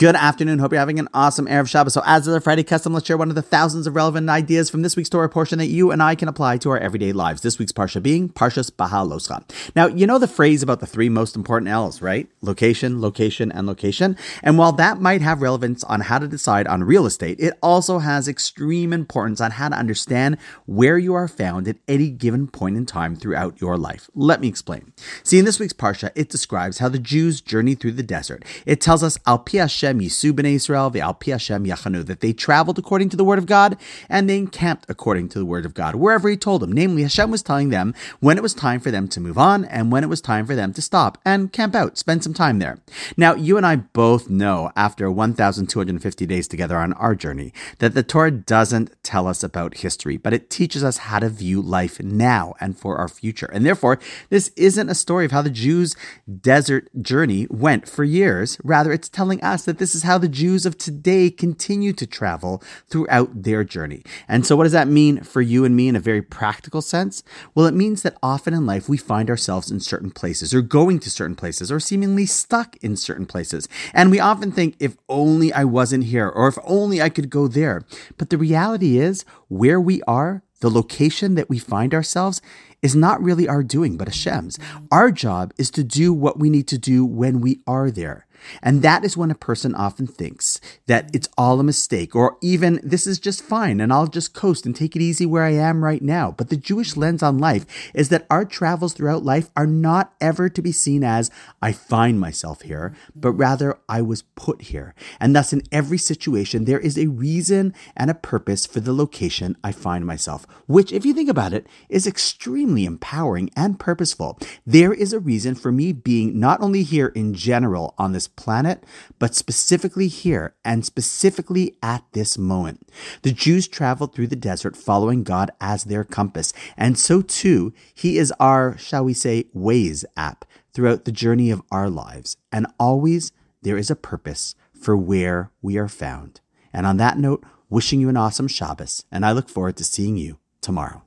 Good afternoon. Hope you're having an awesome Erev Shabbos. So, as is our Friday custom, let's share one of the thousands of relevant ideas from this week's Torah portion that you and I can apply to our everyday lives. This week's Parsha being Parshas Bahaloscha. Now, you know the phrase about the three most important L's, right? Location, location, and location. And while that might have relevance on how to decide on real estate, it also has extreme importance on how to understand where you are found at any given point in time throughout your life. Let me explain. See, in this week's Parsha, it describes how the Jews journeyed through the desert. It tells us Al Pi Yisu b'nei Israel ve'al pi Hashem yachanu, that they traveled according to the word of God and they encamped according to the word of God, wherever he told them. Namely, Hashem was telling them when it was time for them to move on and when it was time for them to stop and camp out, spend some time there. Now, you and I both know after 1,250 days together on our journey that the Torah doesn't tell us about history, but it teaches us how to view life now and for our future. And therefore, this isn't a story of how the Jews' desert journey went for years. Rather, it's telling us that this is how the Jews of today continue to travel throughout their journey. And so, what does that mean for you and me in a very practical sense? Well, it means that often in life we find ourselves in certain places, or going to certain places, or seemingly stuck in certain places. And we often think, if only I wasn't here, or if only I could go there. But the reality is, where we are, the location that we find ourselves, is not really our doing, but Hashem's. Our job is to do what we need to do when we are there. And that is when a person often thinks that it's all a mistake, or even this is just fine and I'll just coast and take it easy where I am right now. But the Jewish lens on life is that our travels throughout life are not ever to be seen as I find myself here, but rather I was put here. And thus, in every situation, there is a reason and a purpose for the location I find myself, which, if you think about it, is extremely empowering and purposeful. There is a reason for me being not only here in general on this planet, but specifically here and specifically at this moment. The Jews traveled through the desert following God as their compass, and so too, He is our, shall we say, Waze app throughout the journey of our lives. And always there is a purpose for where we are found. And on that note, wishing you an awesome Shabbos, and I look forward to seeing you tomorrow.